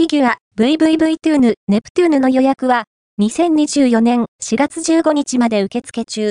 フィギュア VVV トゥーヌネプトゥーヌの予約は2024年4月15日まで受付中。